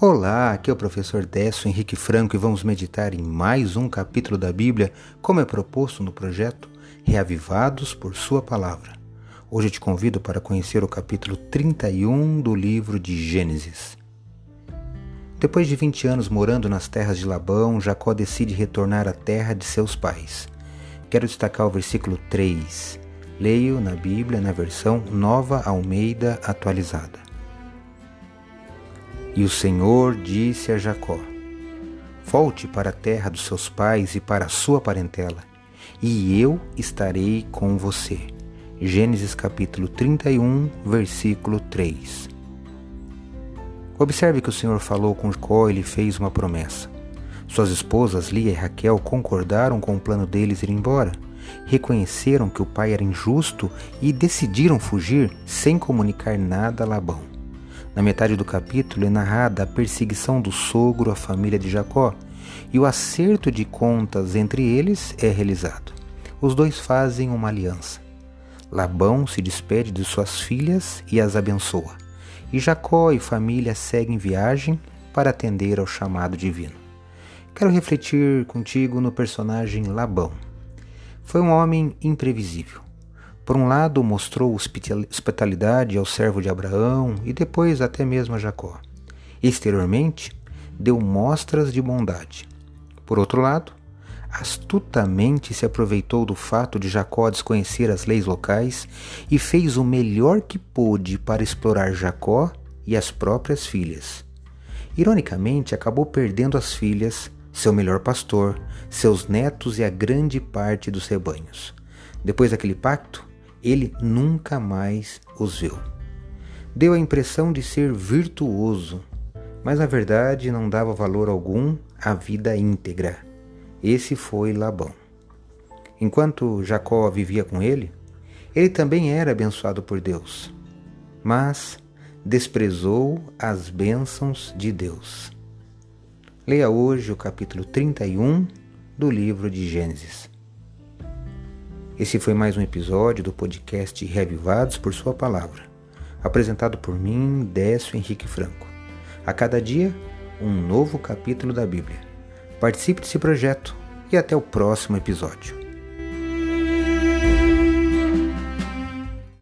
Olá, aqui é o professor Décio Henrique Franco e vamos meditar em mais um capítulo da Bíblia, como é proposto no projeto Reavivados por Sua Palavra. Hoje eu te convido para conhecer o capítulo 31 do livro de Gênesis. Depois de 20 anos morando nas terras de Labão, Jacó decide retornar à terra de seus pais. Quero destacar o versículo 3. Leio na Bíblia na versão Nova Almeida Atualizada. E o Senhor disse a Jacó: Volte para a terra dos seus pais e para a sua parentela, e eu estarei com você. Gênesis capítulo 31, versículo 3. Observe que o Senhor falou com Jacó e lhe fez uma promessa. Suas esposas Lia e Raquel concordaram com o plano deles ir embora, reconheceram que o pai era injusto e decidiram fugir sem comunicar nada a Labão. Na metade do capítulo é narrada a perseguição do sogro à família de Jacó e o acerto de contas entre eles é realizado. Os dois fazem uma aliança. Labão se despede de suas filhas e as abençoa. E Jacó e família seguem viagem para atender ao chamado divino. Quero refletir contigo no personagem Labão. Foi um homem imprevisível. Por um lado, mostrou hospitalidade ao servo de Abraão e depois até mesmo a Jacó. Exteriormente, deu mostras de bondade. Por outro lado, astutamente se aproveitou do fato de Jacó desconhecer as leis locais e fez o melhor que pôde para explorar Jacó e as próprias filhas. Ironicamente, acabou perdendo as filhas, seu melhor pastor, seus netos e a grande parte dos rebanhos. Depois daquele pacto, ele nunca mais os viu. Deu a impressão de ser virtuoso, mas na verdade não dava valor algum à vida íntegra. Esse foi Labão. Enquanto Jacó vivia com ele, ele também era abençoado por Deus, mas desprezou as bênçãos de Deus. Leia hoje o capítulo 31 do livro de Gênesis. Esse foi mais um episódio do podcast Revivados por Sua Palavra, apresentado por mim, Décio Henrique Franco. A cada dia, um novo capítulo da Bíblia. Participe desse projeto e até o próximo episódio.